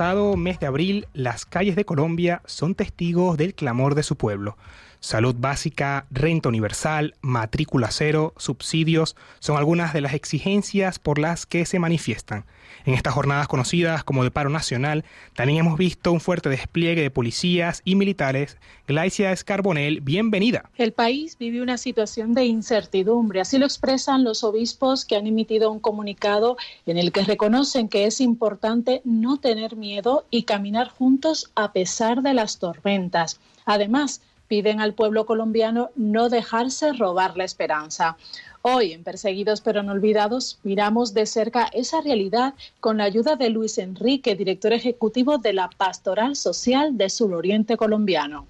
Pasado mes de abril, las calles de Colombia son testigos del clamor de su pueblo. Salud básica, renta universal, matrícula cero, subsidios son algunas de las exigencias por las que se manifiestan. En estas jornadas conocidas como de paro nacional, también hemos visto un fuerte despliegue de policías y militares. Glaicia Escarbonel, bienvenida. El país vive una situación de incertidumbre, así lo expresan los obispos que han emitido un comunicado en el que reconocen que es importante no tener miedo y caminar juntos a pesar de las tormentas. Además, piden al pueblo colombiano no dejarse robar la esperanza. Hoy, en Perseguidos pero no olvidados, miramos de cerca esa realidad con la ayuda de Luis Enrique, director ejecutivo de la Pastoral Social de Suroriente Colombiano.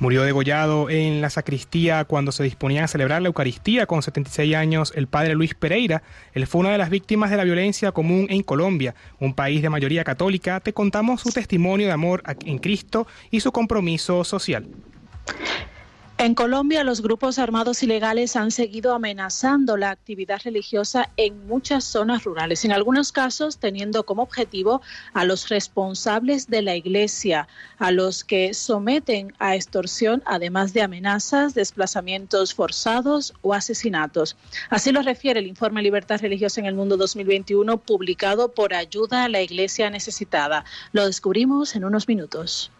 Murió degollado en la sacristía cuando se disponía a celebrar la Eucaristía con 76 años el padre Luis Pereira. Él fue una de las víctimas de la violencia común en Colombia, un país de mayoría católica. Te contamos su testimonio de amor en Cristo y su compromiso social. En Colombia, los grupos armados ilegales han seguido amenazando la actividad religiosa en muchas zonas rurales, en algunos casos teniendo como objetivo a los responsables de la iglesia, a los que someten a extorsión, además de amenazas, desplazamientos forzados o asesinatos. Así lo refiere el informe Libertad Religiosa en el Mundo 2021, publicado por Ayuda a la Iglesia Necesitada. Lo descubrimos en unos minutos.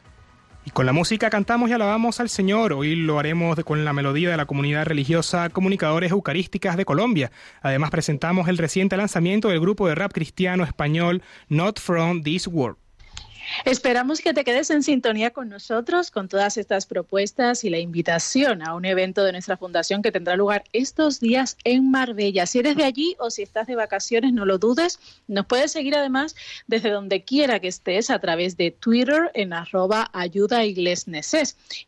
Y con la música cantamos y alabamos al Señor. Hoy lo haremos con la melodía de la comunidad religiosa Comunicadores Eucarísticas de Colombia. Además presentamos el reciente lanzamiento del grupo de rap cristiano español Not From This World. Esperamos que te quedes en sintonía con nosotros con todas estas propuestas y la invitación a un evento de nuestra fundación que tendrá lugar estos días en Marbella. Si eres de allí o si estás de vacaciones, no lo dudes. Nos puedes seguir además desde donde quiera que estés a través de Twitter en arroba ayuda Y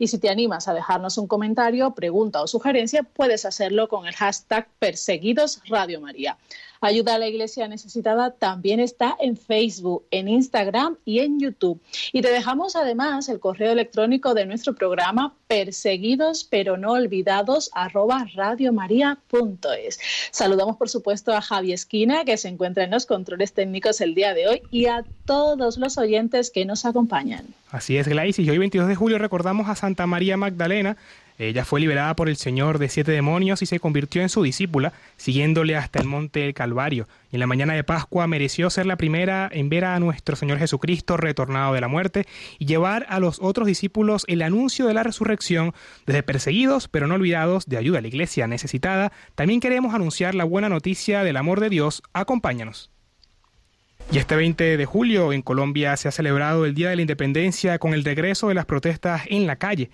si te animas a dejarnos un comentario, pregunta o sugerencia, puedes hacerlo con el hashtag Perseguidos Radio María. Ayuda a la Iglesia Necesitada también está en Facebook, en Instagram y en YouTube. Y te dejamos además el correo electrónico de nuestro programa perseguidos pero no olvidados arroba radiomaria.es. Saludamos por supuesto a Javi Esquina que se encuentra en los controles técnicos el día de hoy y a todos los oyentes que nos acompañan. Así es, Glaice, y hoy 22 de julio recordamos a Santa María Magdalena, ella fue liberada por el Señor de siete demonios y se convirtió en su discípula, siguiéndole hasta el monte del Calvario. Y en la mañana de Pascua mereció ser la primera en ver a nuestro Señor Jesucristo retornado de la muerte y llevar a los otros discípulos el anuncio de la resurrección desde perseguidos pero no olvidados de ayuda a la iglesia necesitada. También queremos anunciar la buena noticia del amor de Dios. Acompáñanos. Y este 20 de julio en Colombia se ha celebrado el Día de la Independencia con el regreso de las protestas en la calle.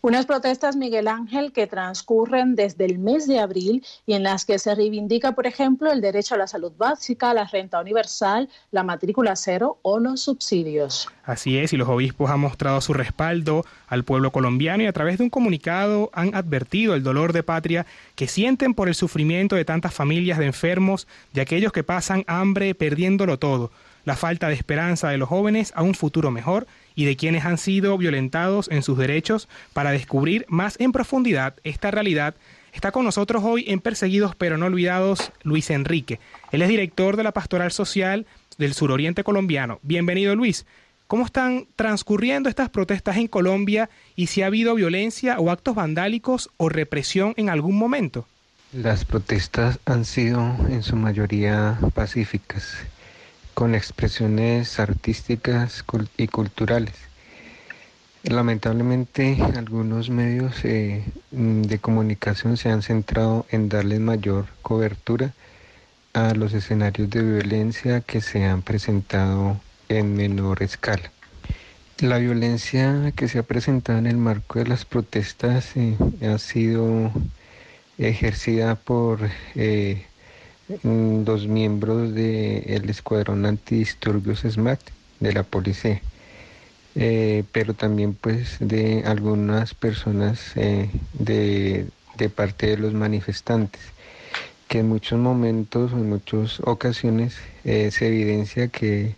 Unas protestas, Miguel Ángel, que transcurren desde el mes de abril y en las que se reivindica, por ejemplo, el derecho a la salud básica, la renta universal, la matrícula cero o los subsidios. Así es, y los obispos han mostrado su respaldo al pueblo colombiano y a través de un comunicado han advertido el dolor de patria que sienten por el sufrimiento de tantas familias de enfermos, de aquellos que pasan hambre perdiéndolo todo la falta de esperanza de los jóvenes a un futuro mejor y de quienes han sido violentados en sus derechos para descubrir más en profundidad esta realidad. Está con nosotros hoy en Perseguidos pero no olvidados Luis Enrique. Él es director de la Pastoral Social del Suroriente Colombiano. Bienvenido Luis. ¿Cómo están transcurriendo estas protestas en Colombia y si ha habido violencia o actos vandálicos o represión en algún momento? Las protestas han sido en su mayoría pacíficas con expresiones artísticas y culturales. Lamentablemente algunos medios eh, de comunicación se han centrado en darles mayor cobertura a los escenarios de violencia que se han presentado en menor escala. La violencia que se ha presentado en el marco de las protestas eh, ha sido ejercida por eh, dos miembros del escuadrón antidisturbios SMAT de la policía, eh, pero también pues de algunas personas de, de parte de los manifestantes que en muchos momentos o en muchas ocasiones se evidencia que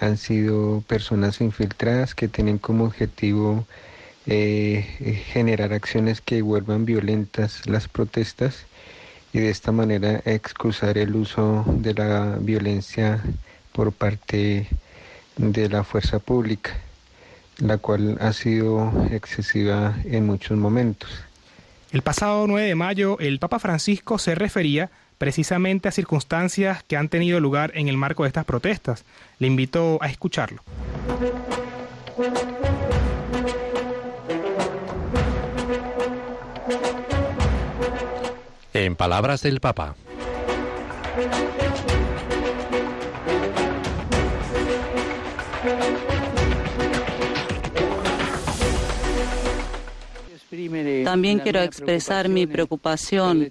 han sido personas infiltradas que tienen como objetivo eh, generar acciones que vuelvan violentas las protestas y de esta manera excusar el uso de la violencia por parte de la fuerza pública, la cual ha sido excesiva en muchos momentos. El pasado 9 de mayo, el Papa Francisco se refería precisamente a circunstancias que han tenido lugar en el marco de estas protestas. Le invito a escucharlo. En palabras del Papa. También quiero expresar mi preocupación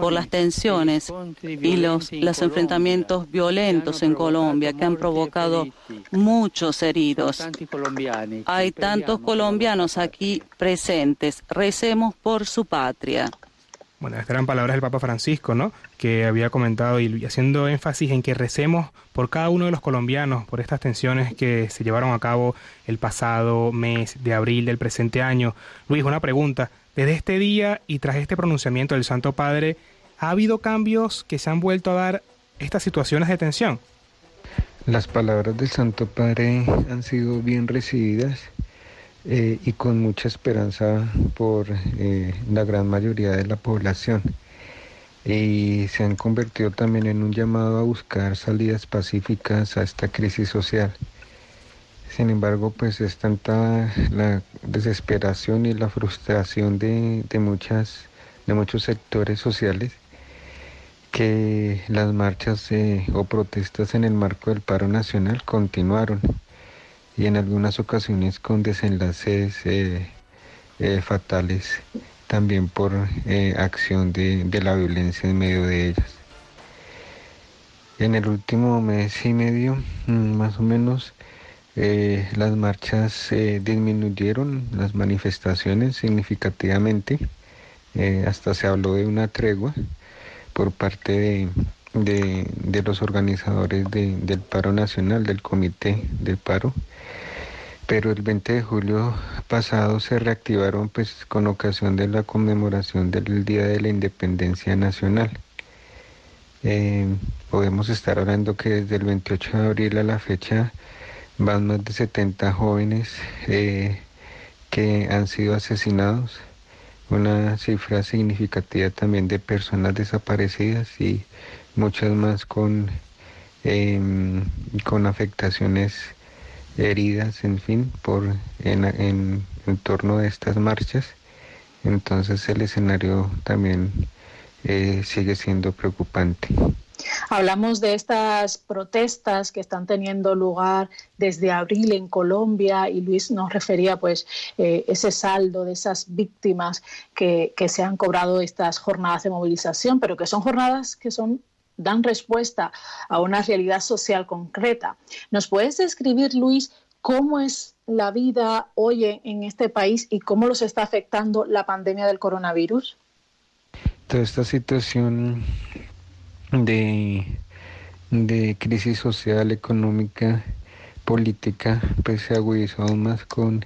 por las tensiones y los, los enfrentamientos violentos en Colombia que han provocado muchos heridos. Hay tantos colombianos aquí presentes. Recemos por su patria. Bueno, estas eran palabras del Papa Francisco, ¿no? Que había comentado y haciendo énfasis en que recemos por cada uno de los colombianos, por estas tensiones que se llevaron a cabo el pasado mes de abril del presente año. Luis, una pregunta. Desde este día y tras este pronunciamiento del Santo Padre, ¿ha habido cambios que se han vuelto a dar estas situaciones de tensión? Las palabras del Santo Padre han sido bien recibidas eh, y con mucha esperanza por eh, la gran mayoría de la población. Y se han convertido también en un llamado a buscar salidas pacíficas a esta crisis social. Sin embargo, pues es tanta la desesperación y la frustración de, muchas, de muchos sectores sociales que las marchas eh, o protestas en el marco del paro nacional continuaron y en algunas ocasiones con desenlaces eh, eh, fatales también por eh, acción de, la violencia en medio de ellas. En el último mes y medio, mm, más o menos, las marchas disminuyeron, las manifestaciones significativamente, hasta se habló de una tregua por parte de, los organizadores del paro nacional, del comité del paro, pero el 20 de julio pasado se reactivaron pues con ocasión de la conmemoración del Día de la Independencia Nacional. Eh, podemos estar hablando que desde el 28 de abril a la fecha van más de 70 jóvenes eh, que han sido asesinados, una cifra significativa también de personas desaparecidas y muchas más con, em, con afectaciones heridas, en fin, por en, en, torno a estas marchas. Entonces el escenario también eh, sigue siendo preocupante. Hablamos de estas protestas que están teniendo lugar desde abril en Colombia y Luis nos refería pues eh, ese saldo de esas víctimas que, que se han cobrado estas jornadas de movilización, pero que son jornadas que son dan respuesta a una realidad social concreta. ¿Nos puedes describir, Luis, cómo es la vida hoy en este país y cómo los está afectando la pandemia del coronavirus? Toda esta situación de, de crisis social, económica, política, pues se agudizó aún más con,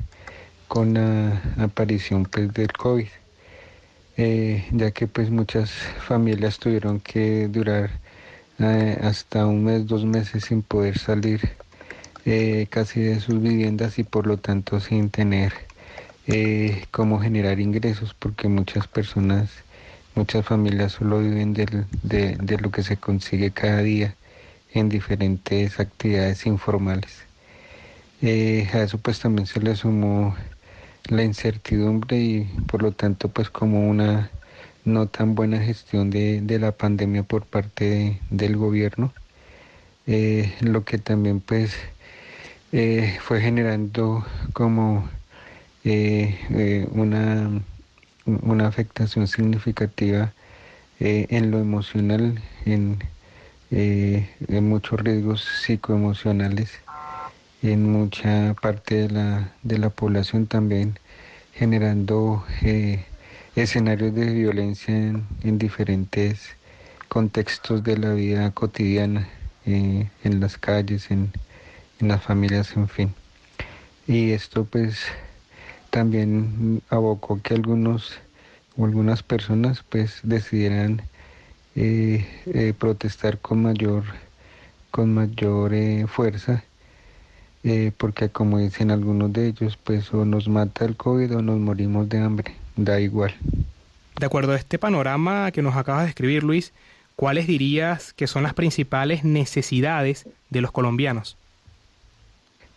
con la aparición pues, del COVID. Eh, ya que pues muchas familias tuvieron que durar eh, hasta un mes, dos meses sin poder salir eh, casi de sus viviendas y por lo tanto sin tener cómo generar ingresos porque muchas personas, muchas familias solo viven de, de lo que se consigue cada día en diferentes actividades informales. a eso pues también se le sumó la incertidumbre y por lo tanto pues como una no tan buena gestión de, la pandemia por parte del gobierno, eh, lo que también pues eh, fue generando como una, una afectación significativa en lo emocional, en muchos riesgos psicoemocionales en mucha parte de la, de la población también generando eh, escenarios de violencia en, diferentes contextos de la vida cotidiana, eh, en las calles, en, las familias, en fin. Y esto pues también abocó que algunos o algunas personas pues decidieran eh, protestar con mayor con mayor fuerza eh, porque como dicen algunos de ellos, pues o nos mata el COVID o nos morimos de hambre, da igual. De acuerdo a este panorama que nos acabas de escribir, Luis, ¿cuáles dirías que son las principales necesidades de los colombianos?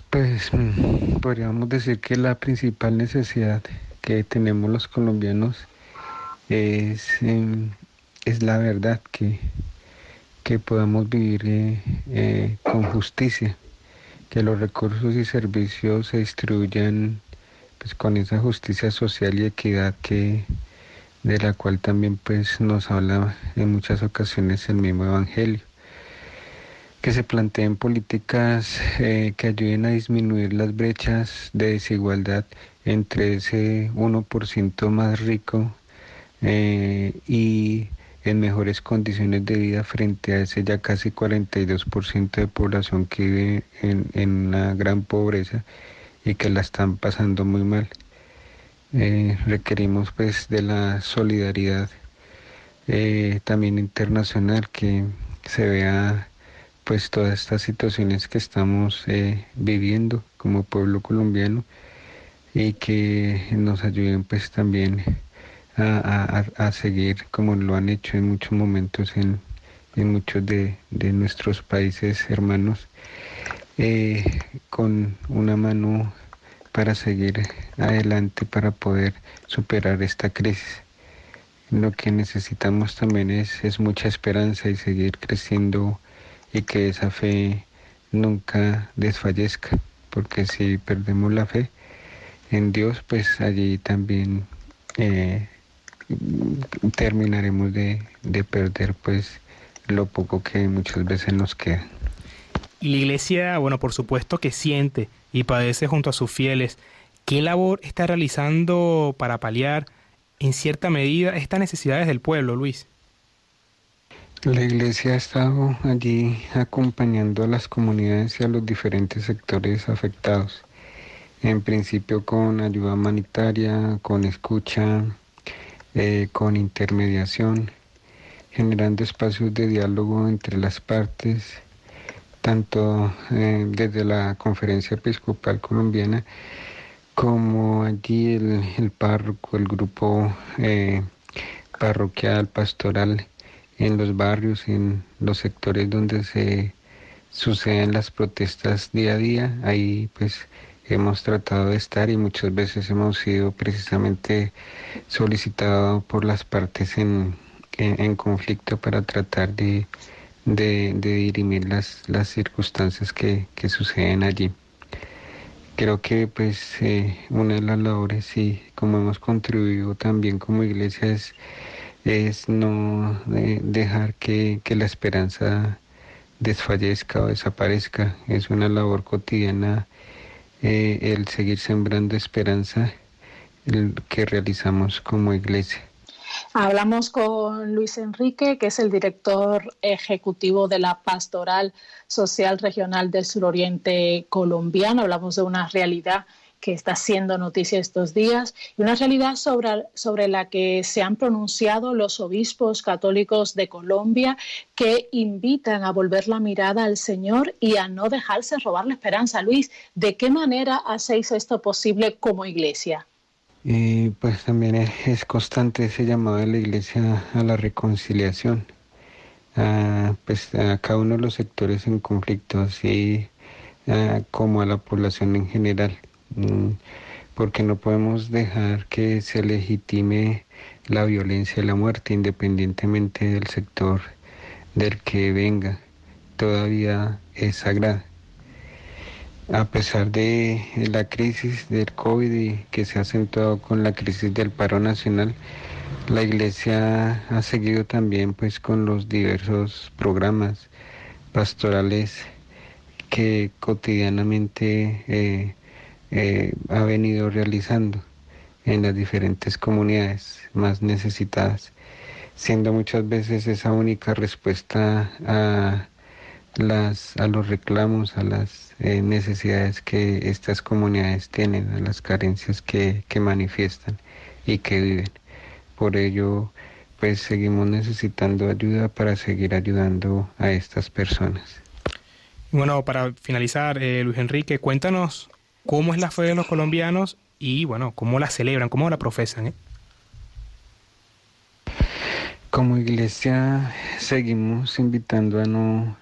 Pues mm, podríamos decir que la principal necesidad que tenemos los colombianos es, em, es la verdad, que, que podamos vivir eh, eh, con justicia que los recursos y servicios se distribuyan pues con esa justicia social y equidad que de la cual también pues nos habla en muchas ocasiones el mismo evangelio. Que se planteen políticas eh, que ayuden a disminuir las brechas de desigualdad entre ese 1% más rico eh, y en mejores condiciones de vida frente a ese ya casi 42% de población que vive en, una gran pobreza y que la están pasando muy mal. Eh, requerimos pues de la solidaridad eh, también internacional que se vea pues todas estas situaciones que estamos eh, viviendo como pueblo colombiano y que nos ayuden pues también a, seguir como lo han hecho en muchos momentos en, muchos de, nuestros países hermanos, eh, con una mano para seguir adelante, para poder superar esta crisis. Lo que necesitamos también es, es mucha esperanza y seguir creciendo y que esa fe nunca desfallezca, porque si perdemos la fe en Dios, pues allí también eh, terminaremos de, perder pues lo poco que muchas veces nos queda. Y la iglesia, bueno, por supuesto que siente y padece junto a sus fieles. ¿Qué labor está realizando para paliar en cierta medida estas necesidades del pueblo, Luis? La iglesia ha estado allí acompañando a las comunidades y a los diferentes sectores afectados. En principio con ayuda humanitaria, con escucha, eh, con intermediación, generando espacios de diálogo entre las partes, tanto eh, desde la Conferencia Episcopal Colombiana como allí el, párroco, el grupo eh, parroquial, pastoral, en los barrios, en los sectores donde se suceden las protestas día a día, ahí pues hemos tratado de estar y muchas veces hemos sido precisamente solicitados por las partes en, en, conflicto para tratar de, de, dirimir las, las circunstancias que, que, suceden allí. Creo que pues eh, una de las labores y como hemos contribuido también como iglesia es, es no eh, dejar que, que la esperanza desfallezca o desaparezca. Es una labor cotidiana eh, el seguir sembrando esperanza el que realizamos como iglesia. Hablamos con Luis Enrique, que es el director ejecutivo de la Pastoral Social Regional del Suroriente Colombiano. Hablamos de una realidad que está siendo noticia estos días y una realidad sobre, sobre la que se han pronunciado los obispos católicos de Colombia que invitan a volver la mirada al Señor y a no dejarse robar la esperanza. Luis, ¿de qué manera hacéis esto posible como iglesia? Eh, pues también es, constante ese llamado de la iglesia a la reconciliación, a, pues a cada uno de los sectores en conflicto, así como a la población en general. Mm, porque no podemos dejar que se legitime la violencia y la muerte independientemente del sector del que venga. Todavía es sagrada. a pesar de la crisis del COVID y que se ha acentuado con la crisis del paro nacional, la iglesia ha seguido también pues con los diversos programas pastorales que cotidianamente eh, eh, ha venido realizando en las diferentes comunidades más necesitadas, siendo muchas veces esa única respuesta a, las, a los reclamos, a las eh, necesidades que estas comunidades tienen, a las carencias que, que manifiestan y que viven. Por ello, pues seguimos necesitando ayuda para seguir ayudando a estas personas. Bueno, para finalizar, eh, Luis Enrique, cuéntanos cómo es la fe de los colombianos y, bueno, cómo la celebran, cómo la profesan. ¿eh? Como iglesia seguimos invitando a no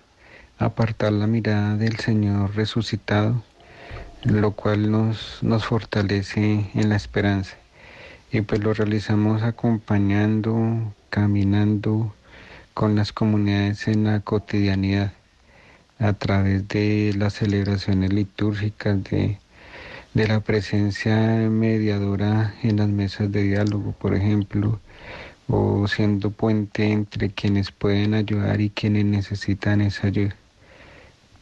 apartar la mirada del Señor resucitado, lo cual nos, nos fortalece en la esperanza. Y pues lo realizamos acompañando, caminando con las comunidades en la cotidianidad, a través de las celebraciones litúrgicas, de, de la presencia mediadora en las mesas de diálogo, por ejemplo, o siendo puente entre quienes pueden ayudar y quienes necesitan esa ayuda.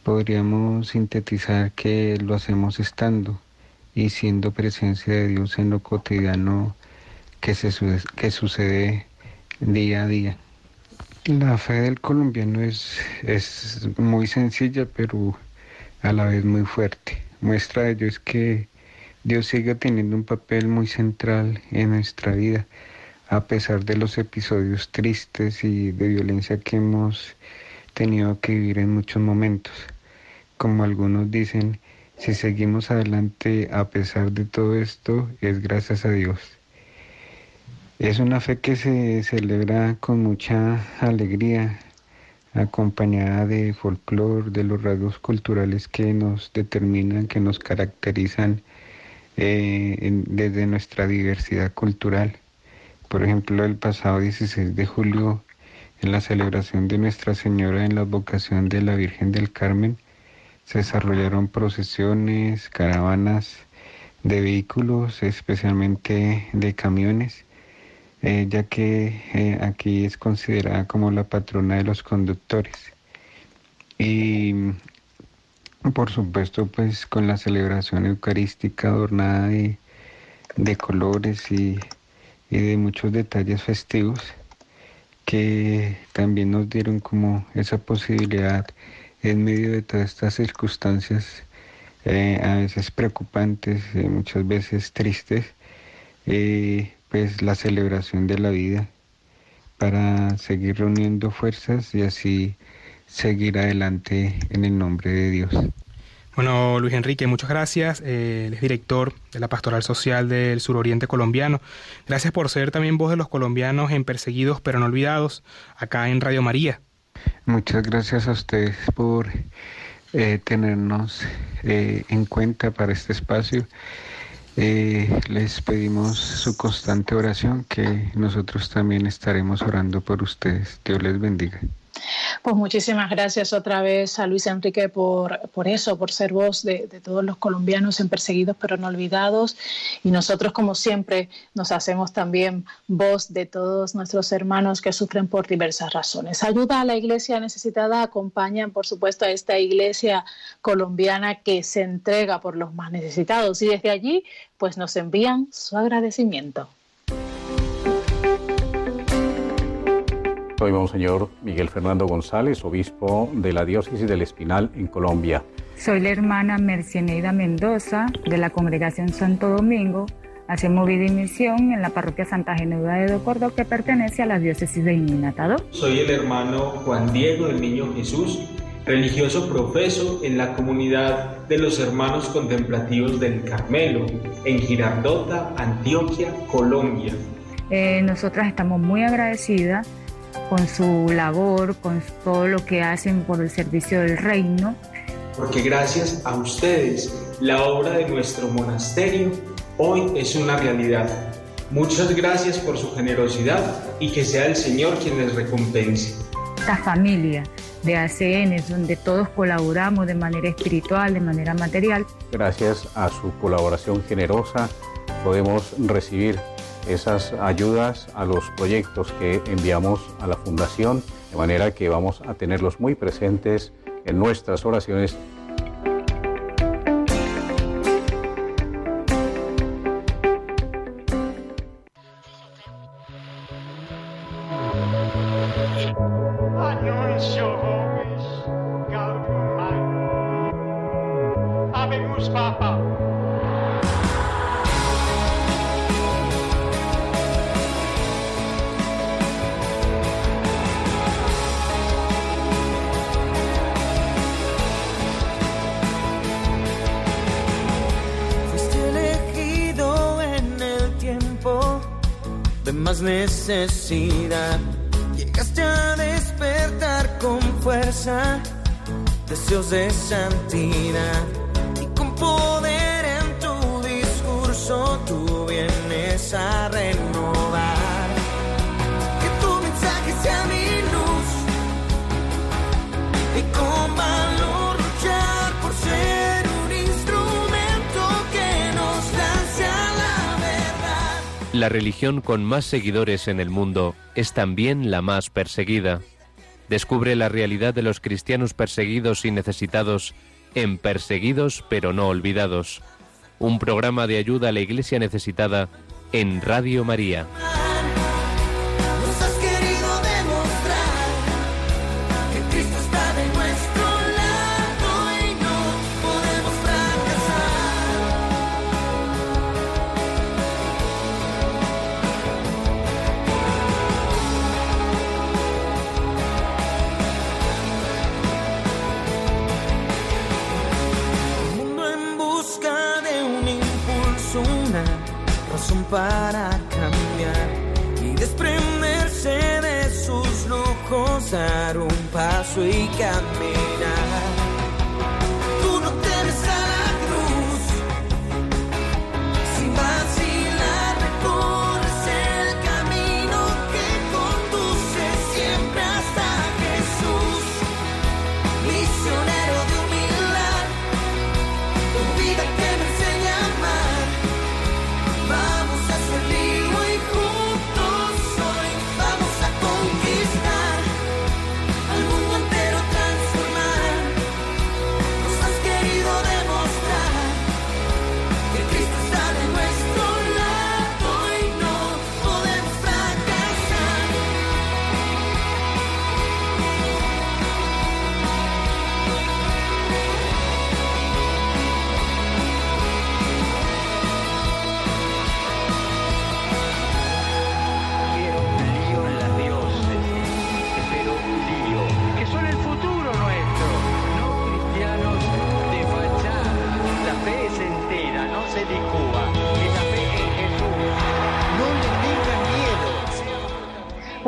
Podríamos sintetizar que lo hacemos estando y siendo presencia de Dios en lo cotidiano que, se, que sucede día a día. La fe del colombiano es, es muy sencilla, pero a la vez muy fuerte. Muestra de ello es que Dios sigue teniendo un papel muy central en nuestra vida a pesar de los episodios tristes y de violencia que hemos tenido que vivir en muchos momentos. Como algunos dicen, si seguimos adelante a pesar de todo esto, es gracias a Dios. Es una fe que se celebra con mucha alegría, acompañada de folclore, de los rasgos culturales que nos determinan, que nos caracterizan eh, desde nuestra diversidad cultural. Por ejemplo, el pasado 16 de julio, en la celebración de Nuestra Señora en la vocación de la Virgen del Carmen, se desarrollaron procesiones, caravanas de vehículos, especialmente de camiones, ya que eh, aquí es considerada como la patrona de los conductores. Y por supuesto, pues con la celebración eucarística adornada de, de colores y y de muchos detalles festivos que también nos dieron como esa posibilidad en medio de todas estas circunstancias eh, a veces preocupantes, eh, muchas veces tristes, eh, pues la celebración de la vida para seguir reuniendo fuerzas y así seguir adelante en el nombre de Dios. Bueno, Luis Enrique, muchas gracias. Eh, él es director de la Pastoral Social del Suroriente Colombiano. Gracias por ser también voz de los colombianos en Perseguidos pero no olvidados, acá en Radio María. Muchas gracias a ustedes por eh, tenernos eh, en cuenta para este espacio. Les pedimos su constante oración, que nosotros también estaremos orando por ustedes. Dios les bendiga. Pues muchísimas gracias otra vez a Luis Enrique por, por eso, por ser voz de, todos los colombianos en perseguidos pero no olvidados. Y nosotros, como siempre, nos hacemos también voz de todos nuestros hermanos que sufren por diversas razones. Ayuda a la iglesia necesitada, acompañan, por supuesto, a esta iglesia colombiana que se entrega por los más necesitados. Y desde allí, pues nos envían su agradecimiento. Soy Monseñor Miguel Fernando González, obispo de la Diócesis del Espinal en Colombia. Soy la hermana Merceneida Mendoza de la Congregación Santo Domingo. Hacemos vida y misión en la parroquia Santa Genoveva de Docordo, que pertenece a la diócesis de Iminatado. Soy el hermano Juan Diego del Niño Jesús, religioso profeso en la comunidad de los hermanos contemplativos del Carmelo, en Girardota, Antioquia, Colombia. Eh, nosotras estamos muy agradecidas con su labor, con todo lo que hacen por el servicio del reino. Porque gracias a ustedes, la obra de nuestro monasterio hoy es una realidad. Muchas gracias por su generosidad y que sea el Señor quien les recompense. Esta familia de ACN, donde todos colaboramos de manera espiritual, de manera material. Gracias a su colaboración generosa podemos recibir esas ayudas a los proyectos que enviamos a la Fundación, de manera que vamos a tenerlos muy presentes en nuestras oraciones necesidad. Llegaste a despertar con fuerza, deseos de santidad. Y con poder en tu discurso tú vienes a renovar. La religión con más seguidores en el mundo es también la más perseguida. Descubre la realidad de los cristianos perseguidos y necesitados en Perseguidos pero no olvidados, un programa de ayuda a la iglesia necesitada en Radio María. Paso y caminar.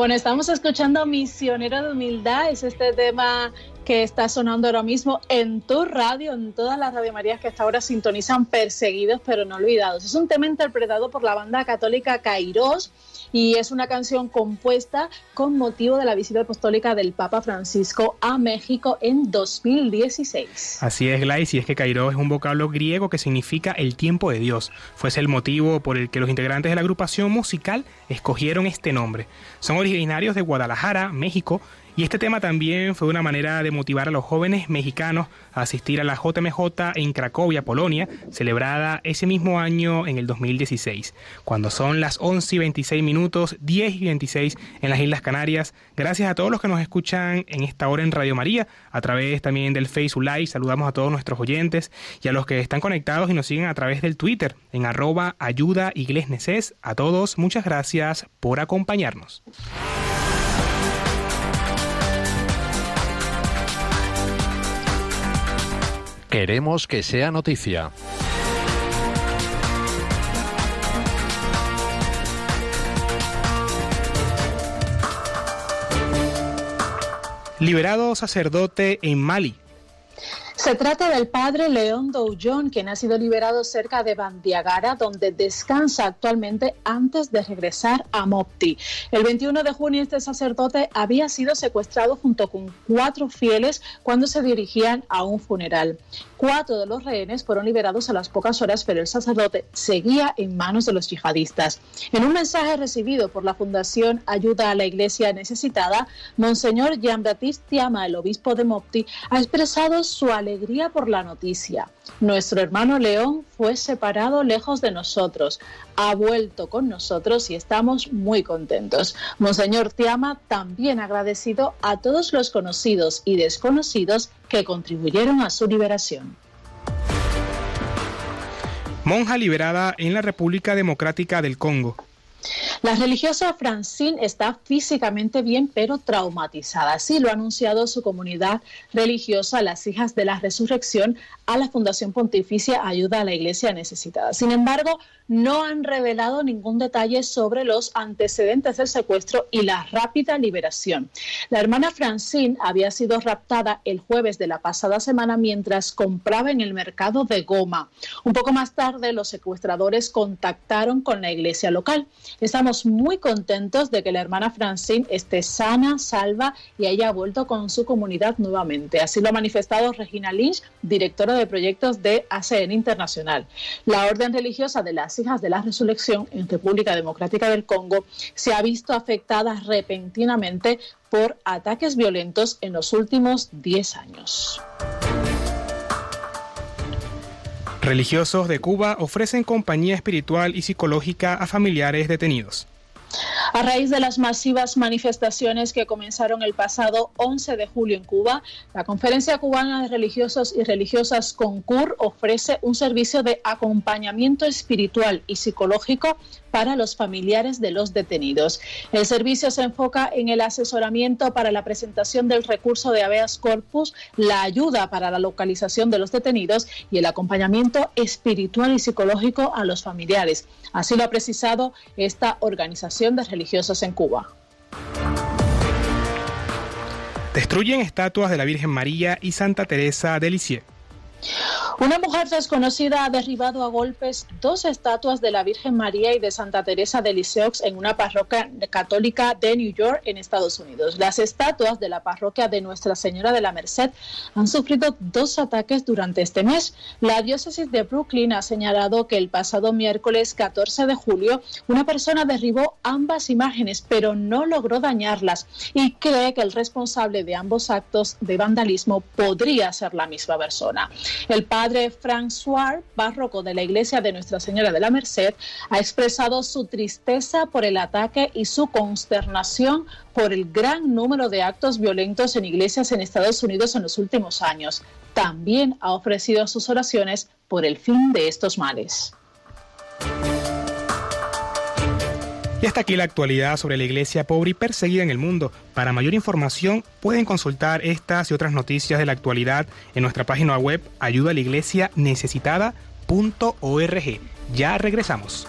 Bueno, estamos escuchando Misionero de Humildad, es este tema que está sonando ahora mismo en tu radio, en todas las Radio Marías que hasta ahora sintonizan Perseguidos pero no olvidados. Es un tema interpretado por la banda católica Kairos y es una canción compuesta con motivo de la visita apostólica del Papa Francisco a México en 2016. Así es, Glais, y es que Kairos es un vocablo griego que significa el tiempo de Dios. Fuese el motivo por el que los integrantes de la agrupación musical escogieron este nombre. Son originarios de Guadalajara, México, y este tema también fue una manera de motivar a los jóvenes mexicanos a asistir a la JMJ en Cracovia, Polonia, celebrada ese mismo año en el 2016. Cuando son las 11 y 26 minutos, 10 y 26 en las Islas Canarias. Gracias a todos los que nos escuchan en esta hora en Radio María, a través también del Facebook Live. Saludamos a todos nuestros oyentes y a los que están conectados y nos siguen a través del Twitter en arroba ayuda. A todos, muchas gracias por acompañarnos. Queremos que sea noticia. Liberado sacerdote en Mali. Se trata del padre León Doujon, quien ha sido liberado cerca de Bandiagara, donde descansa actualmente antes de regresar a Mopti. El 21 de junio este sacerdote había sido secuestrado junto con cuatro fieles cuando se dirigían a un funeral. Cuatro de los rehenes fueron liberados a las pocas horas, pero el sacerdote seguía en manos de los yihadistas. En un mensaje recibido por la Fundación Ayuda a la Iglesia Necesitada, Monseñor Jean-Baptiste Tiama, el obispo de Mopti, ha expresado su alegría por la noticia. Nuestro hermano León fue separado lejos de nosotros, ha vuelto con nosotros y estamos muy contentos. Monseñor Tiama también agradecido a todos los conocidos y desconocidos que contribuyeron a su liberación. Monja liberada en la República Democrática del Congo. La religiosa Francine está físicamente bien, pero traumatizada. Así lo ha anunciado su comunidad religiosa, las Hijas de la Resurrección, a la Fundación Pontificia Ayuda a la Iglesia Necesitada. Sin embargo, no han revelado ningún detalle sobre los antecedentes del secuestro y la rápida liberación. La hermana Francine había sido raptada el jueves de la pasada semana mientras compraba en el mercado de Goma. Un poco más tarde, los secuestradores contactaron con la iglesia local. Estamos muy contentos de que la hermana Francine esté sana, salva y haya vuelto con su comunidad nuevamente. Así lo ha manifestado Regina Lynch, directora de proyectos de ACN Internacional. La orden religiosa de las hijas de la resurrección en República Democrática del Congo se ha visto afectada repentinamente por ataques violentos en los últimos 10 años. Religiosos de Cuba ofrecen compañía espiritual y psicológica a familiares detenidos. A raíz de las masivas manifestaciones que comenzaron el pasado 11 de julio en Cuba, la Conferencia Cubana de Religiosos y Religiosas CONCUR ofrece un servicio de acompañamiento espiritual y psicológico para los familiares de los detenidos. El servicio se enfoca en el asesoramiento para la presentación del recurso de habeas corpus, la ayuda para la localización de los detenidos y el acompañamiento espiritual y psicológico a los familiares. Así lo ha precisado esta organización de religiosos en Cuba. Destruyen estatuas de la Virgen María y Santa Teresa de Lisieux. Una mujer desconocida ha derribado a golpes dos estatuas de la Virgen María y de Santa Teresa de Lisieux en una parroquia católica de New York, en Estados Unidos. Las estatuas de la parroquia de Nuestra Señora de la Merced han sufrido dos ataques durante este mes. La diócesis de Brooklyn ha señalado que el pasado miércoles 14 de julio una persona derribó ambas imágenes, pero no logró dañarlas y cree que el responsable de ambos actos de vandalismo podría ser la misma persona. El padre François, párroco de la iglesia de Nuestra Señora de la Merced, ha expresado su tristeza por el ataque y su consternación por el gran número de actos violentos en iglesias en Estados Unidos en los últimos años. También ha ofrecido sus oraciones por el fin de estos males. Y hasta aquí la actualidad sobre la iglesia pobre y perseguida en el mundo. Para mayor información pueden consultar estas y otras noticias de la actualidad en nuestra página web ayudalaiglesianecesitada.org. Ya regresamos.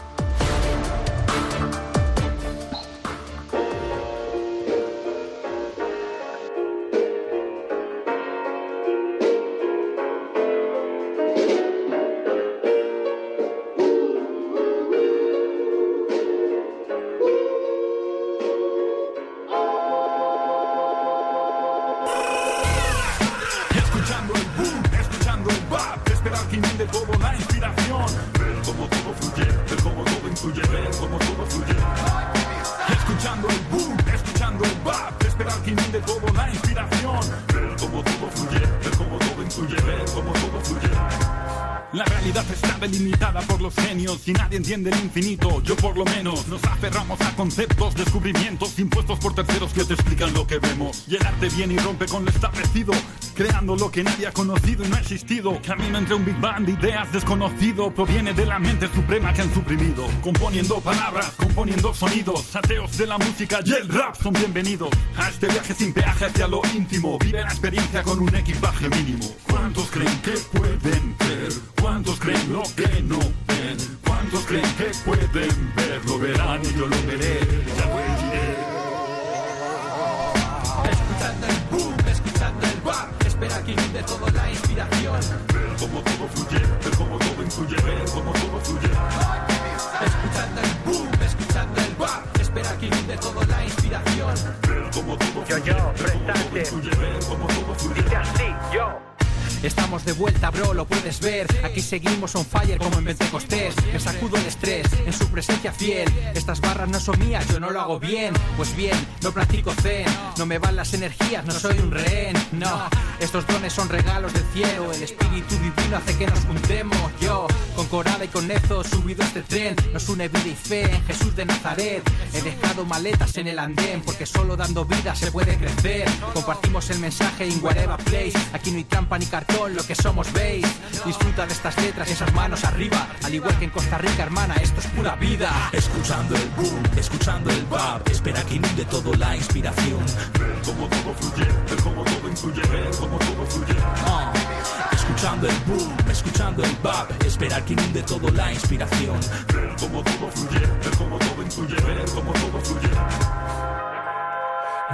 Nos aferramos a conceptos, descubrimientos impuestos por terceros que te explican lo que vemos. Y el arte viene y rompe con lo establecido, creando lo que nadie ha conocido y no ha existido. Camino entre un Big Bang de ideas desconocido, proviene de la mente suprema que han suprimido. Componiendo palabras, componiendo sonidos, ateos de la música y el rap son bienvenidos a este viaje sin peaje hacia lo íntimo. Vive la experiencia con un equipaje mínimo. ¿Cuántos creen que pueden ver? ¿Cuántos creen lo que no ven? ¿Cuántos creen que pueden ver? Lo verán y yo lo veré. Ya lo diré. aquí de todo la inspiración. Ver cómo todo fluye, ver cómo todo influye, ver cómo todo fluye. Escuchando el boom, escuchando el bar, espera aquí de todo la inspiración. Ver cómo todo fluye, yo, yo, ver cómo todo influye, ver cómo todo fluye. Dice así, yo. Estamos de vuelta, bro, lo puedes ver. Aquí seguimos on fire como en Pentecostés. Me sacudo el estrés en su presencia fiel. Estas barras no son mías, yo no lo hago bien. Pues bien, no practico zen. No me van las energías, no soy un rehén. No, estos dones son regalos del cielo. El espíritu divino hace que nos juntemos. Yo, con Corada y con Nezo, subido este tren. Nos une vida y fe en Jesús de Nazaret. He dejado maletas en el andén porque solo dando vida se puede crecer. Compartimos el mensaje in whatever place. Aquí no hay trampa ni cartón, lo que somos veis. Disfruta de estas letras, esas manos arriba. Al igual que en Costa Rica, hermana, esto es pura vida. Escuchando el boom, escuchando el bab, espera que inunde todo la inspiración. Ver cómo todo fluye, ver cómo todo influye, ver cómo todo fluye. Ah, Escuchando el boom, escuchando el bab, esperar que inunde todo la inspiración. Ver cómo todo fluye, ver cómo todo influye, ver cómo todo fluye.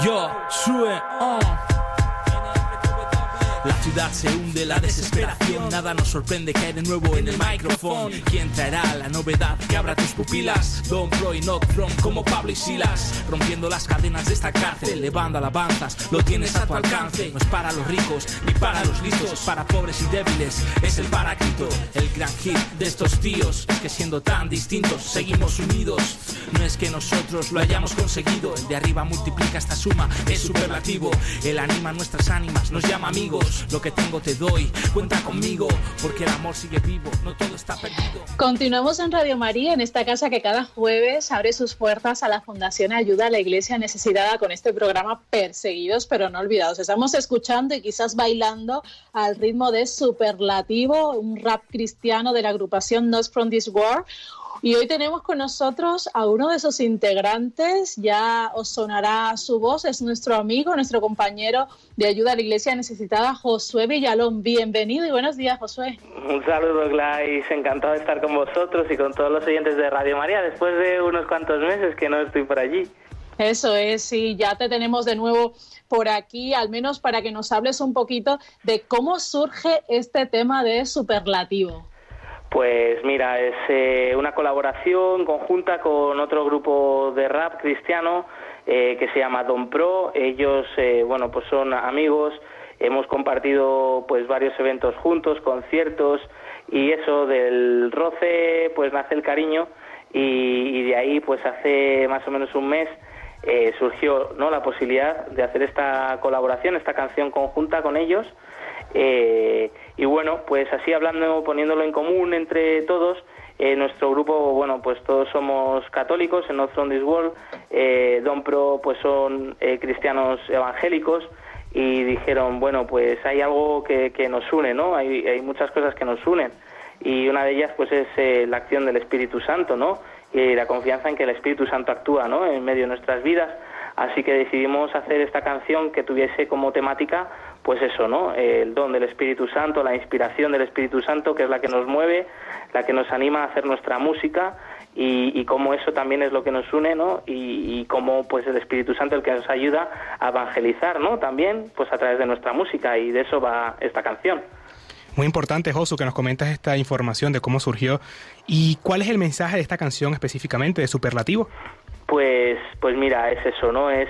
Yo, sube, ah. Ciudad se hunde, la desesperación, nada nos sorprende hay de nuevo en el micrófono. ¿Quién traerá la novedad que abra tus pupilas? Don y Knock From como Pablo y Silas, rompiendo las cadenas de esta cárcel, elevando alabanzas, lo tienes a tu alcance. No es para los ricos ni para los listos, para pobres y débiles, es el paráclito, el gran hit de estos tíos. Es que siendo tan distintos, seguimos unidos. No es que nosotros lo hayamos conseguido, el de arriba multiplica esta suma, es superlativo. Él anima nuestras ánimas, nos llama amigos. Lo que tengo te doy, cuenta conmigo, porque el amor sigue vivo, no todo está perdido. Continuamos en Radio María, en esta casa que cada jueves abre sus puertas a la Fundación Ayuda a la Iglesia Necesitada con este programa Perseguidos pero no olvidados. Estamos escuchando y quizás bailando al ritmo de Superlativo, un rap cristiano de la agrupación Not From This World. Y hoy tenemos con nosotros a uno de sus integrantes, ya os sonará su voz, es nuestro amigo, nuestro compañero de ayuda a la Iglesia Necesitada, Josué Villalón. Bienvenido y buenos días, Josué. Un saludo, Gladys. Encantado de estar con vosotros y con todos los oyentes de Radio María después de unos cuantos meses que no estoy por allí. Eso es, sí, ya te tenemos de nuevo por aquí, al menos para que nos hables un poquito de cómo surge este tema de superlativo. Pues mira, es eh, una colaboración conjunta con otro grupo de rap cristiano eh, que se llama Don Pro. Ellos, eh, bueno, pues son amigos. Hemos compartido pues varios eventos juntos, conciertos y eso del roce, pues nace el cariño y, y de ahí, pues hace más o menos un mes eh, surgió no la posibilidad de hacer esta colaboración, esta canción conjunta con ellos. Eh, y bueno, pues así hablando, poniéndolo en común entre todos, eh, nuestro grupo, bueno, pues todos somos católicos en North This World, eh, Don Pro pues son eh, cristianos evangélicos y dijeron, bueno, pues hay algo que, que nos une, ¿no? Hay, hay muchas cosas que nos unen y una de ellas pues es eh, la acción del Espíritu Santo, ¿no? Y la confianza en que el Espíritu Santo actúa, ¿no? En medio de nuestras vidas. Así que decidimos hacer esta canción que tuviese como temática, pues eso, ¿no? El don del Espíritu Santo, la inspiración del Espíritu Santo, que es la que nos mueve, la que nos anima a hacer nuestra música y, y cómo eso también es lo que nos une, ¿no? Y, y cómo pues el Espíritu Santo el que nos ayuda a evangelizar, ¿no? También, pues a través de nuestra música y de eso va esta canción. Muy importante, Josu, que nos comentas esta información de cómo surgió y cuál es el mensaje de esta canción específicamente de Superlativo. Pues, pues mira, es eso, ¿no? Es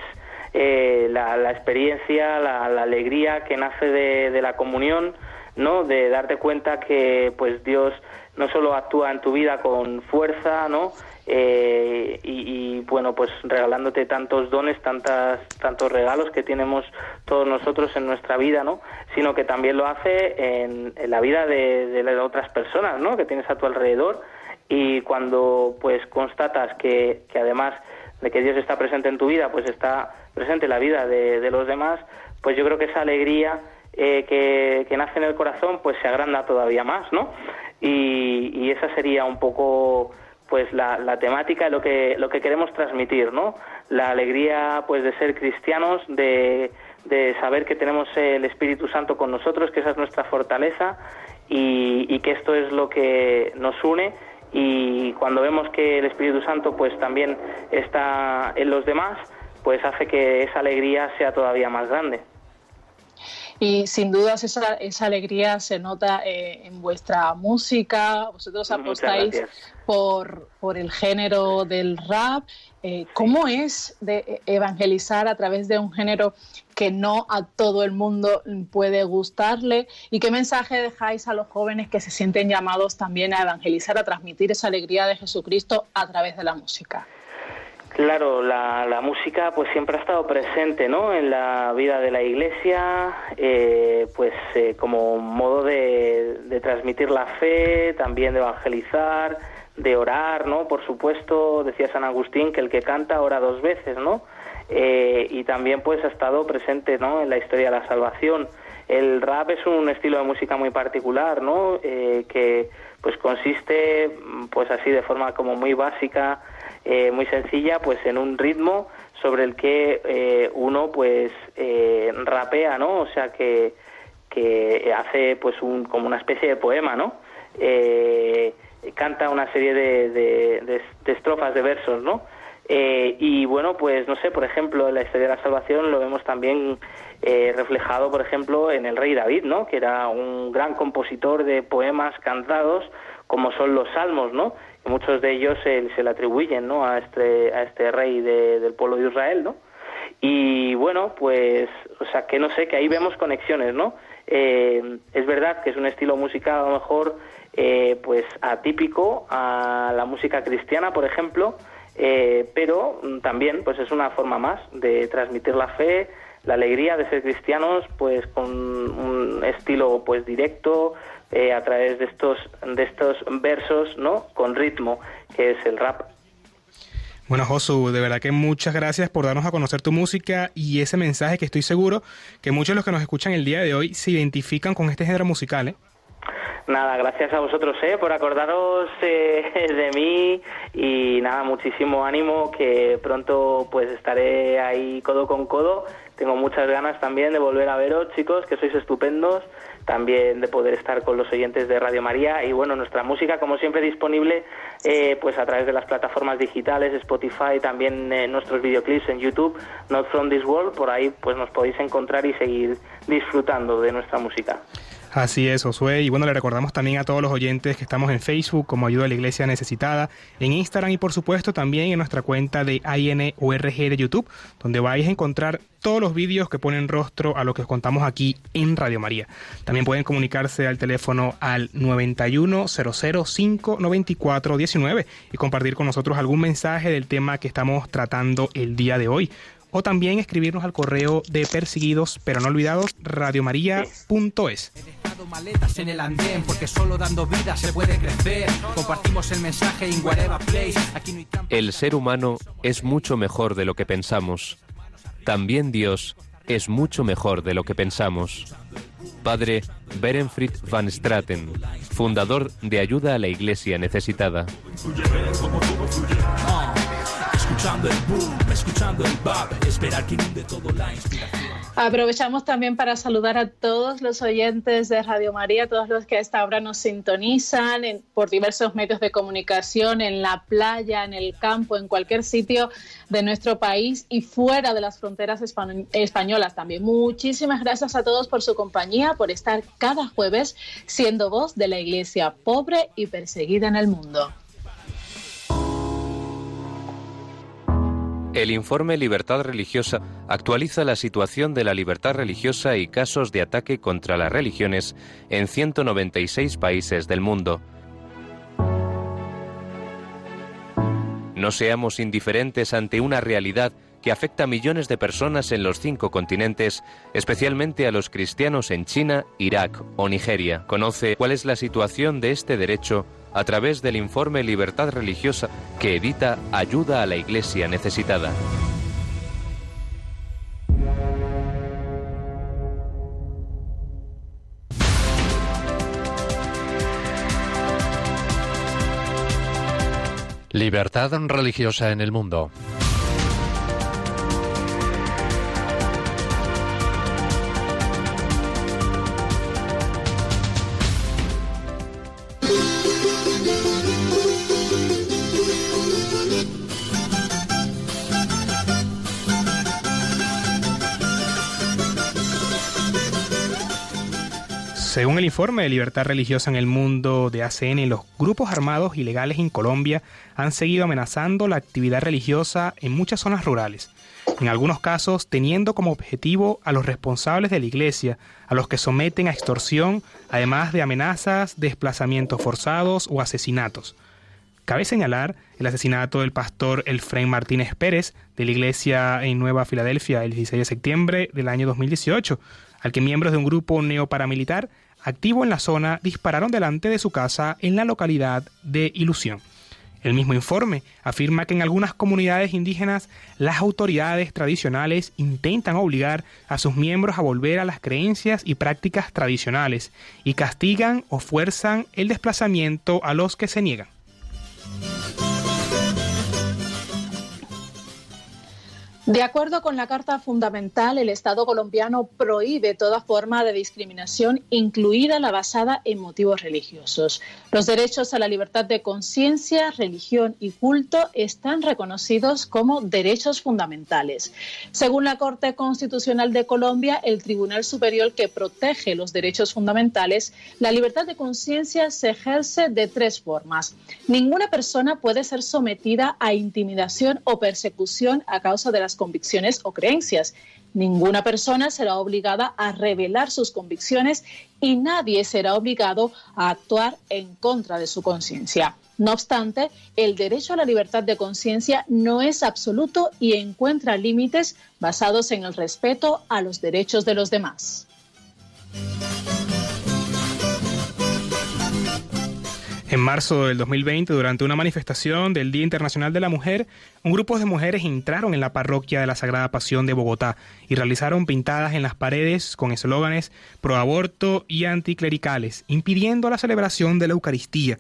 eh, la, la experiencia, la, la alegría que nace de, de la comunión, ¿no? De darte cuenta que, pues Dios no solo actúa en tu vida con fuerza, ¿no? Eh, y, y, bueno, pues regalándote tantos dones, tantas, tantos regalos que tenemos todos nosotros en nuestra vida, ¿no? Sino que también lo hace en, en la vida de, las otras personas, ¿no? Que tienes a tu alrededor y cuando pues constatas que además de que Dios está presente en tu vida, pues está presente en la vida de, los demás, pues yo creo que esa alegría eh, que, que nace en el corazón pues se agranda todavía más, ¿no? Y, y esa sería un poco pues la, la temática lo que lo que queremos transmitir no la alegría pues de ser cristianos de, de saber que tenemos el Espíritu Santo con nosotros que esa es nuestra fortaleza y, y que esto es lo que nos une y cuando vemos que el Espíritu Santo pues también está en los demás pues hace que esa alegría sea todavía más grande y sin dudas esa, esa alegría se nota eh, en vuestra música, vosotros apostáis por, por el género del rap. Eh, ¿Cómo es de evangelizar a través de un género que no a todo el mundo puede gustarle? ¿Y qué mensaje dejáis a los jóvenes que se sienten llamados también a evangelizar, a transmitir esa alegría de Jesucristo a través de la música? Claro, la, la música pues siempre ha estado presente, ¿no? En la vida de la Iglesia, eh, pues eh, como modo de, transmitir la fe, también de evangelizar, de orar, ¿no? Por supuesto, decía San Agustín que el que canta ora dos veces, ¿no? Eh, y también pues ha estado presente, ¿no? En la historia de la salvación. El rap es un estilo de música muy particular, ¿no? Eh, que pues consiste, pues así de forma como muy básica, eh, muy sencilla, pues en un ritmo sobre el que eh, uno pues eh, rapea, ¿no? O sea que, que hace pues un, como una especie de poema, ¿no? Eh, canta una serie de, de- de- de estrofas, de versos, ¿no? Eh, y bueno, pues no sé, por ejemplo, en la historia de la salvación lo vemos también eh, reflejado, por ejemplo, en el rey David, ¿no? Que era un gran compositor de poemas cantados, como son los salmos, ¿no? Y muchos de ellos se, le atribuyen, ¿no? A este, a este rey de- del pueblo de Israel, ¿no? Y bueno, pues, o sea, que no sé, que ahí vemos conexiones, ¿no? Eh, es verdad que es un estilo musical a lo mejor, eh, pues, atípico a la música cristiana, por ejemplo, eh, pero también, pues, es una forma más de transmitir la fe, la alegría de ser cristianos, pues, con un estilo, pues, directo, eh, a través de estos, de estos versos, ¿no? Con ritmo, que es el rap. Bueno, Josu, de verdad que muchas gracias por darnos a conocer tu música y ese mensaje que estoy seguro que muchos de los que nos escuchan el día de hoy se identifican con este género musical. ¿eh? Nada, gracias a vosotros eh, por acordaros eh, de mí y nada, muchísimo ánimo que pronto pues estaré ahí codo con codo. Tengo muchas ganas también de volver a veros, chicos, que sois estupendos, también de poder estar con los oyentes de Radio María. Y bueno, nuestra música como siempre disponible eh, pues a través de las plataformas digitales, Spotify, también eh, nuestros videoclips en YouTube, Not From This World, por ahí pues nos podéis encontrar y seguir disfrutando de nuestra música. Así es, Josué. Y bueno, le recordamos también a todos los oyentes que estamos en Facebook como Ayuda a la Iglesia Necesitada, en Instagram y por supuesto también en nuestra cuenta de INORG de YouTube, donde vais a encontrar todos los vídeos que ponen rostro a lo que os contamos aquí en Radio María. También pueden comunicarse al teléfono al 9100594419 y compartir con nosotros algún mensaje del tema que estamos tratando el día de hoy o también escribirnos al correo de perseguidos pero no olvidados. Maletas en el andén porque solo dando vida se puede crecer. Compartimos el mensaje in whatever place. Aquí no hay. El ser humano es mucho mejor de lo que pensamos. También Dios es mucho mejor de lo que pensamos. Padre Berenfried van Straten, fundador de Ayuda a la Iglesia Necesitada. Escuchando el boom, escuchando el bap, esperar que inunde todo la inspiración. Aprovechamos también para saludar a todos los oyentes de Radio María, todos los que a esta hora nos sintonizan en- por diversos medios de comunicación, en la playa, en el campo, en cualquier sitio de nuestro país y fuera de las fronteras espa- españolas también. Muchísimas gracias a todos por su compañía, por estar cada jueves siendo voz de la iglesia pobre y perseguida en el mundo. El informe Libertad Religiosa actualiza la situación de la libertad religiosa y casos de ataque contra las religiones en 196 países del mundo. No seamos indiferentes ante una realidad que afecta a millones de personas en los cinco continentes, especialmente a los cristianos en China, Irak o Nigeria. Conoce cuál es la situación de este derecho a través del informe Libertad Religiosa que edita Ayuda a la Iglesia Necesitada. Libertad religiosa en el mundo. Según el informe de libertad religiosa en el mundo de ACN, los grupos armados ilegales en Colombia han seguido amenazando la actividad religiosa en muchas zonas rurales, en algunos casos teniendo como objetivo a los responsables de la iglesia, a los que someten a extorsión, además de amenazas, desplazamientos forzados o asesinatos. Cabe señalar el asesinato del pastor Elfrén Martínez Pérez de la iglesia en Nueva Filadelfia el 16 de septiembre del año 2018, al que miembros de un grupo neoparamilitar activo en la zona dispararon delante de su casa en la localidad de Ilusión. El mismo informe afirma que en algunas comunidades indígenas las autoridades tradicionales intentan obligar a sus miembros a volver a las creencias y prácticas tradicionales y castigan o fuerzan el desplazamiento a los que se niegan. De acuerdo con la Carta Fundamental, el Estado colombiano prohíbe toda forma de discriminación, incluida la basada en motivos religiosos. Los derechos a la libertad de conciencia, religión y culto están reconocidos como derechos fundamentales. Según la Corte Constitucional de Colombia, el Tribunal Superior que protege los derechos fundamentales, la libertad de conciencia se ejerce de tres formas. Ninguna persona puede ser sometida a intimidación o persecución a causa de las convicciones o creencias. Ninguna persona será obligada a revelar sus convicciones y nadie será obligado a actuar en contra de su conciencia. No obstante, el derecho a la libertad de conciencia no es absoluto y encuentra límites basados en el respeto a los derechos de los demás. En marzo del 2020, durante una manifestación del Día Internacional de la Mujer, un grupo de mujeres entraron en la parroquia de la Sagrada Pasión de Bogotá y realizaron pintadas en las paredes con eslóganes pro aborto y anticlericales, impidiendo la celebración de la Eucaristía.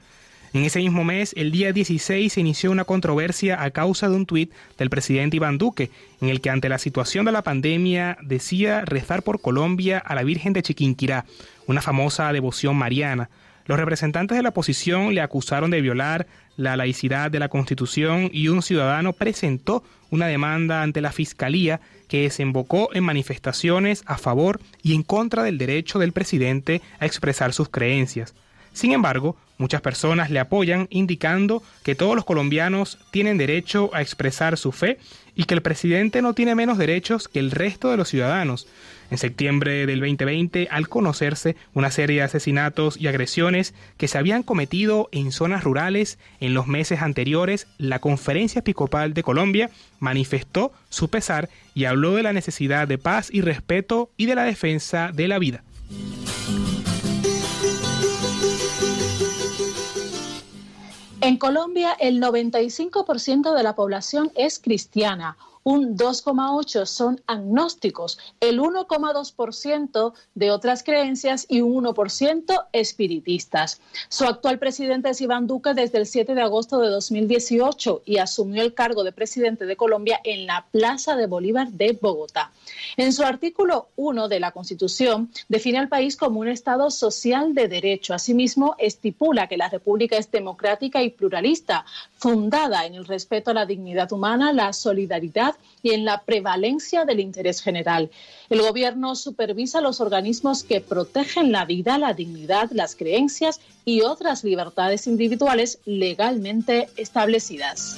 En ese mismo mes, el día 16, se inició una controversia a causa de un tuit del presidente Iván Duque, en el que ante la situación de la pandemia decía rezar por Colombia a la Virgen de Chiquinquirá, una famosa devoción mariana. Los representantes de la oposición le acusaron de violar la laicidad de la Constitución y un ciudadano presentó una demanda ante la Fiscalía que desembocó en manifestaciones a favor y en contra del derecho del presidente a expresar sus creencias. Sin embargo, muchas personas le apoyan indicando que todos los colombianos tienen derecho a expresar su fe y que el presidente no tiene menos derechos que el resto de los ciudadanos. En septiembre del 2020, al conocerse una serie de asesinatos y agresiones que se habían cometido en zonas rurales en los meses anteriores, la Conferencia Episcopal de Colombia manifestó su pesar y habló de la necesidad de paz y respeto y de la defensa de la vida. En Colombia, el 95% de la población es cristiana, un 2,8% son agnósticos, el 1,2% de otras creencias y un 1% espiritistas. Su actual presidente es Iván Duque desde el 7 de agosto de 2018 y asumió el cargo de presidente de Colombia en la Plaza de Bolívar de Bogotá. En su artículo 1 de la Constitución define al país como un Estado social de derecho. Asimismo, estipula que la República es democrática y pluralista, fundada en el respeto a la dignidad humana, la solidaridad y en la prevalencia del interés general. El gobierno supervisa los organismos que protegen la vida, la dignidad, las creencias y otras libertades individuales legalmente establecidas.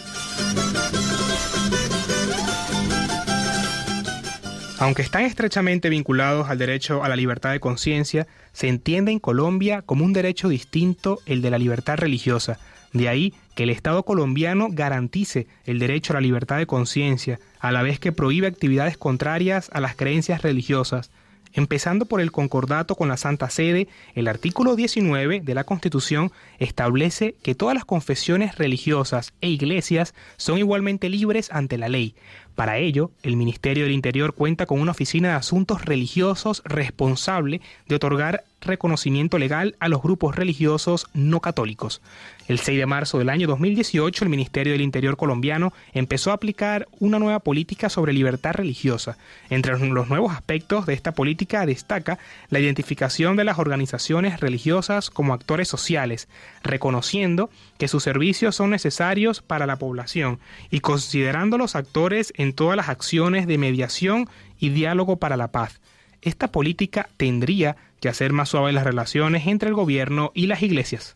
Aunque están estrechamente vinculados al derecho a la libertad de conciencia, se entiende en Colombia como un derecho distinto el de la libertad religiosa. De ahí que el Estado colombiano garantice el derecho a la libertad de conciencia, a la vez que prohíbe actividades contrarias a las creencias religiosas. Empezando por el concordato con la Santa Sede, el artículo 19 de la Constitución establece que todas las confesiones religiosas e iglesias son igualmente libres ante la ley. Para ello, el Ministerio del Interior cuenta con una oficina de asuntos religiosos responsable de otorgar reconocimiento legal a los grupos religiosos no católicos. El 6 de marzo del año 2018, el Ministerio del Interior colombiano empezó a aplicar una nueva política sobre libertad religiosa. Entre los nuevos aspectos de esta política destaca la identificación de las organizaciones religiosas como actores sociales, reconociendo que sus servicios son necesarios para la población y considerándolos actores en todas las acciones de mediación y diálogo para la paz. Esta política tendría que hacer más suaves las relaciones entre el gobierno y las iglesias.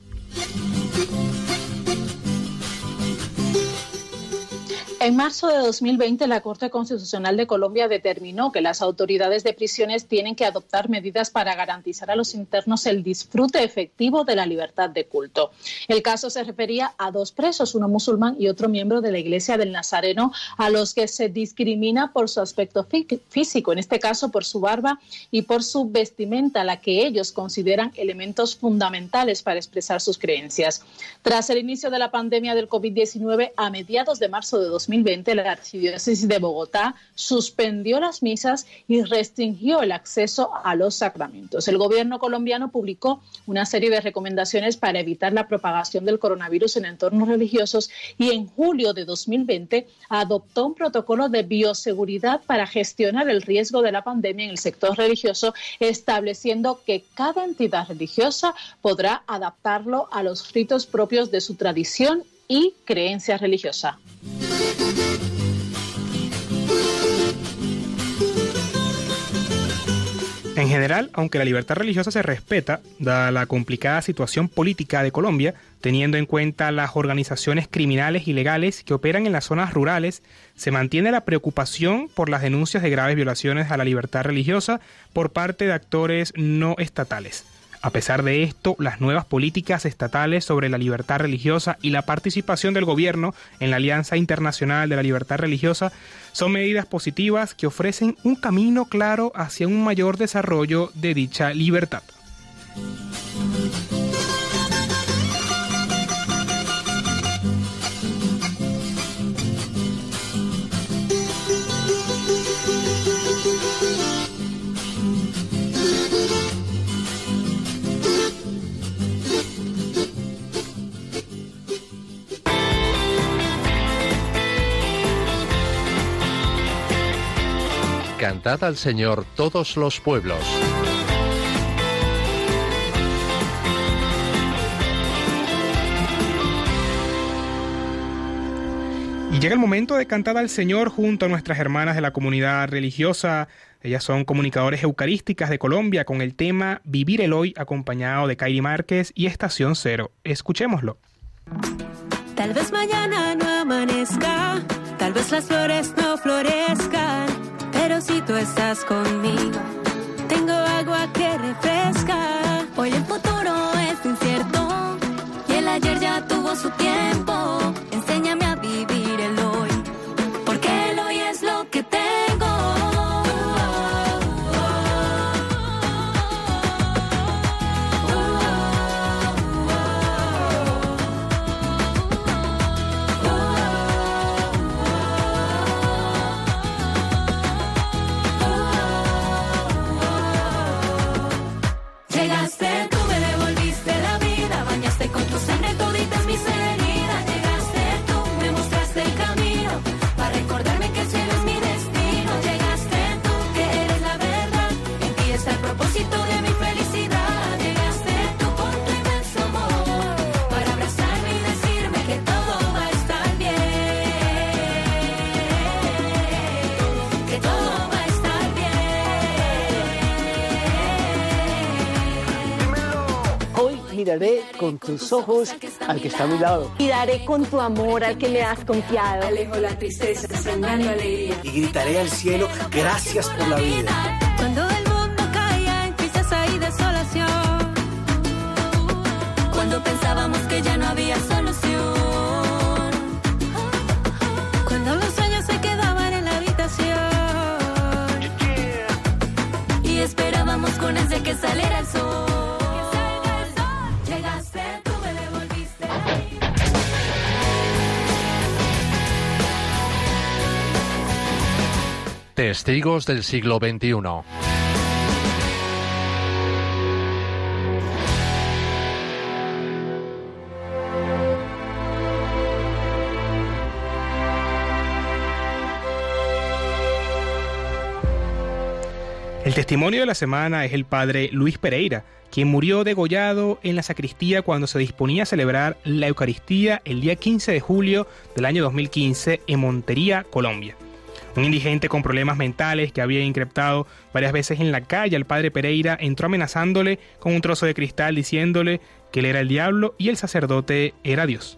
En marzo de 2020, la Corte Constitucional de Colombia determinó que las autoridades de prisiones tienen que adoptar medidas para garantizar a los internos el disfrute efectivo de la libertad de culto. El caso se refería a dos presos, uno musulmán y otro miembro de la Iglesia del Nazareno, a los que se discrimina por su aspecto físico, en este caso por su barba y por su vestimenta, la que ellos consideran elementos fundamentales para expresar sus creencias. Tras el inicio de la pandemia del COVID-19, a mediados de marzo de 2020, 2020, la Archidiócesis de Bogotá suspendió las misas y restringió el acceso a los sacramentos. El gobierno colombiano publicó una serie de recomendaciones para evitar la propagación del coronavirus en entornos religiosos y en julio de 2020 adoptó un protocolo de bioseguridad para gestionar el riesgo de la pandemia en el sector religioso, estableciendo que cada entidad religiosa podrá adaptarlo a los ritos propios de su tradición y creencia religiosa. En general, aunque la libertad religiosa se respeta, dada la complicada situación política de Colombia, teniendo en cuenta las organizaciones criminales y legales que operan en las zonas rurales, se mantiene la preocupación por las denuncias de graves violaciones a la libertad religiosa por parte de actores no estatales. A pesar de esto, las nuevas políticas estatales sobre la libertad religiosa y la participación del gobierno en la Alianza Internacional de la Libertad Religiosa son medidas positivas que ofrecen un camino claro hacia un mayor desarrollo de dicha libertad. Cantad al Señor todos los pueblos. Y llega el momento de cantar al Señor junto a nuestras hermanas de la comunidad religiosa. Ellas son comunicadores eucarísticas de Colombia con el tema Vivir el Hoy, acompañado de Kairi Márquez y Estación Cero. Escuchémoslo. Tal vez mañana no amanezca, tal vez las flores no florezcan, estás conmigo, tengo agua que refresca. Hoy el futuro es Llegaste, miraré con tus ojos al que está a mi lado. Y daré con tu amor al que me has confiado. Alejo la tristeza, sembrando alegría. Y gritaré al cielo, gracias por la vida. Cuando el mundo caía en tristeza y desolación. Cuando pensábamos que ya no había solución. Cuando los sueños se quedaban en la habitación. Y esperábamos con ansia que saliera el sol. Testigos del siglo XXI. El testimonio de la semana es el padre Luis Pereira, quien murió degollado en la sacristía cuando se disponía a celebrar la Eucaristía el día 15 de julio del año 2015 en Montería, Colombia. Un indigente con problemas mentales que había increptado varias veces en la calle al padre Pereira entró amenazándole con un trozo de cristal diciéndole que él era el diablo y el sacerdote era Dios.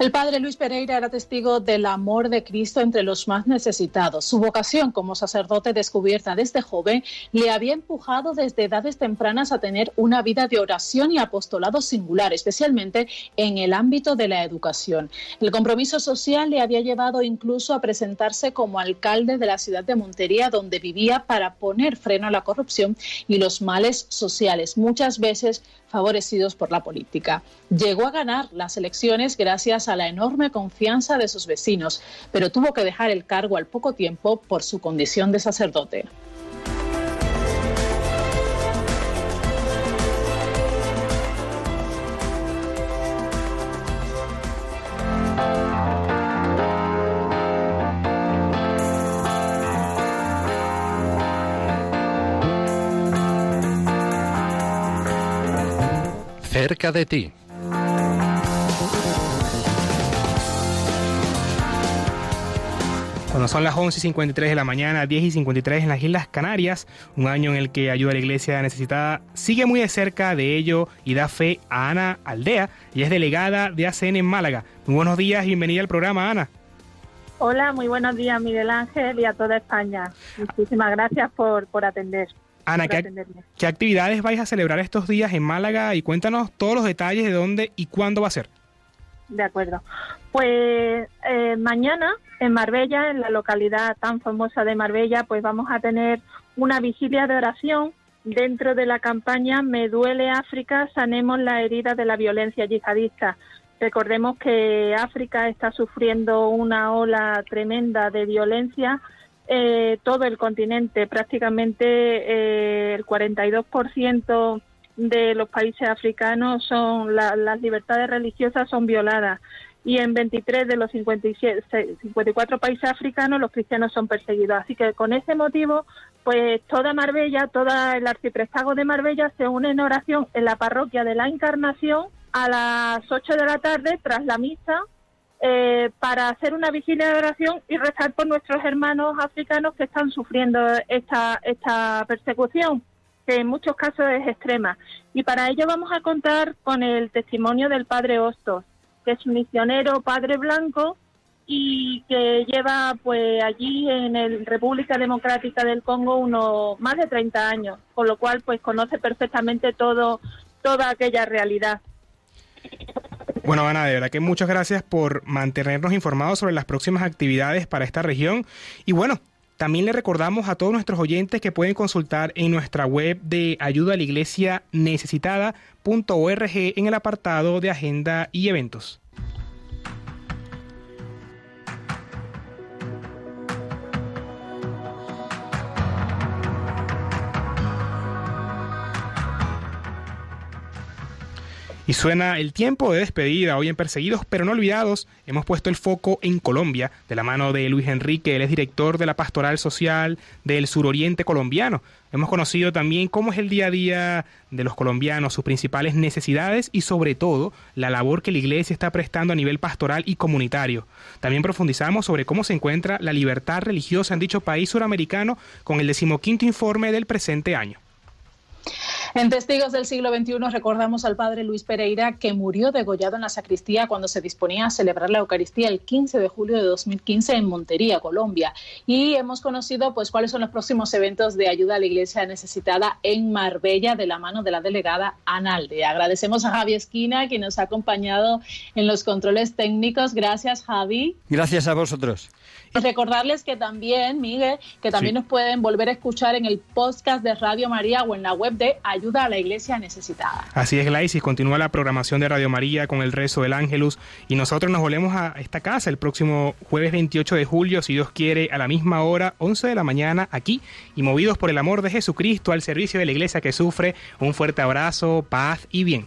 El padre Luis Pereira era testigo del amor de Cristo entre los más necesitados. Su vocación como sacerdote descubierta desde joven le había empujado desde edades tempranas a tener una vida de oración y apostolado singular, especialmente en el ámbito de la educación. El compromiso social le había llevado incluso a presentarse como alcalde de la ciudad de Montería, donde vivía para poner freno a la corrupción y los males sociales, muchas veces favorecidos por la política. Llegó a ganar las elecciones gracias a la enorme confianza de sus vecinos, pero tuvo que dejar el cargo al poco tiempo por su condición de sacerdote. Cerca de ti. Cuando son las 11 y 53 de la mañana, 10 y 53 en las Islas Canarias, un año en el que ayuda a la iglesia necesitada, sigue muy de cerca de ello y da fe a Ana Aldea, y es delegada de ACN en Málaga. Muy buenos días y bienvenida al programa, Ana. Hola, muy buenos días Miguel Ángel y a toda España. Muchísimas gracias por, por atender. Ana, ¿qué, qué actividades vais a celebrar estos días en Málaga? Y cuéntanos todos los detalles de dónde y cuándo va a ser. De acuerdo. Pues eh, mañana en Marbella, en la localidad tan famosa de Marbella, pues vamos a tener una vigilia de oración dentro de la campaña Me duele África, sanemos la herida de la violencia yihadista. Recordemos que África está sufriendo una ola tremenda de violencia. Eh, todo el continente, prácticamente eh, el 42% de los países africanos son la- las libertades religiosas son violadas y en 23 de los 57, 54 países africanos los cristianos son perseguidos. Así que con ese motivo, pues toda Marbella, todo el arciprestazgo de Marbella se une en oración en la parroquia de la Encarnación a las 8 de la tarde tras la misa eh, para hacer una vigilia de oración y rezar por nuestros hermanos africanos que están sufriendo esta, esta persecución, que en muchos casos es extrema. Y para ello vamos a contar con el testimonio del padre Hostos, que es un misionero padre blanco y que lleva pues allí en el República Democrática del Congo unos más de 30 años, con lo cual pues conoce perfectamente todo toda aquella realidad. Bueno, Ana, de verdad que muchas gracias por mantenernos informados sobre las próximas actividades para esta región. Y bueno, también le recordamos a todos nuestros oyentes que pueden consultar en nuestra web de ayuda a la iglesia necesitada.org en el apartado de agenda y eventos. Y suena el tiempo de despedida hoy en Perseguidos pero no olvidados. Hemos puesto el foco en Colombia, de la mano de Luis Enrique, él es director de la Pastoral Social del Suroriente Colombiano. Hemos conocido también cómo es el día a día de los colombianos, sus principales necesidades y sobre todo la labor que la iglesia está prestando a nivel pastoral y comunitario. También profundizamos sobre cómo se encuentra la libertad religiosa en dicho país suramericano con el decimoquinto informe del presente año. En Testigos del siglo XXI recordamos al padre Luis Pereira que murió degollado en la sacristía cuando se disponía a celebrar la Eucaristía el 15 de julio de 2015 en Montería, Colombia. Y hemos conocido pues cuáles son los próximos eventos de ayuda a la iglesia necesitada en Marbella de la mano de la delegada Ana Aldea. Agradecemos a Javi Esquina que nos ha acompañado en los controles técnicos. Gracias Javi. Gracias a vosotros. Y recordarles que también, Miguel, que también Sí. nos pueden volver a escuchar en el podcast de Radio María o en la web de Ayuda a la Iglesia Necesitada. Así es, Glaisis, continúa la programación de Radio María con el rezo del Ángelus y nosotros nos volvemos a esta casa el próximo jueves 28 de julio, si Dios quiere, a la misma hora, 11 de la mañana, aquí y movidos por el amor de Jesucristo al servicio de la iglesia que sufre. Un fuerte abrazo, paz y bien.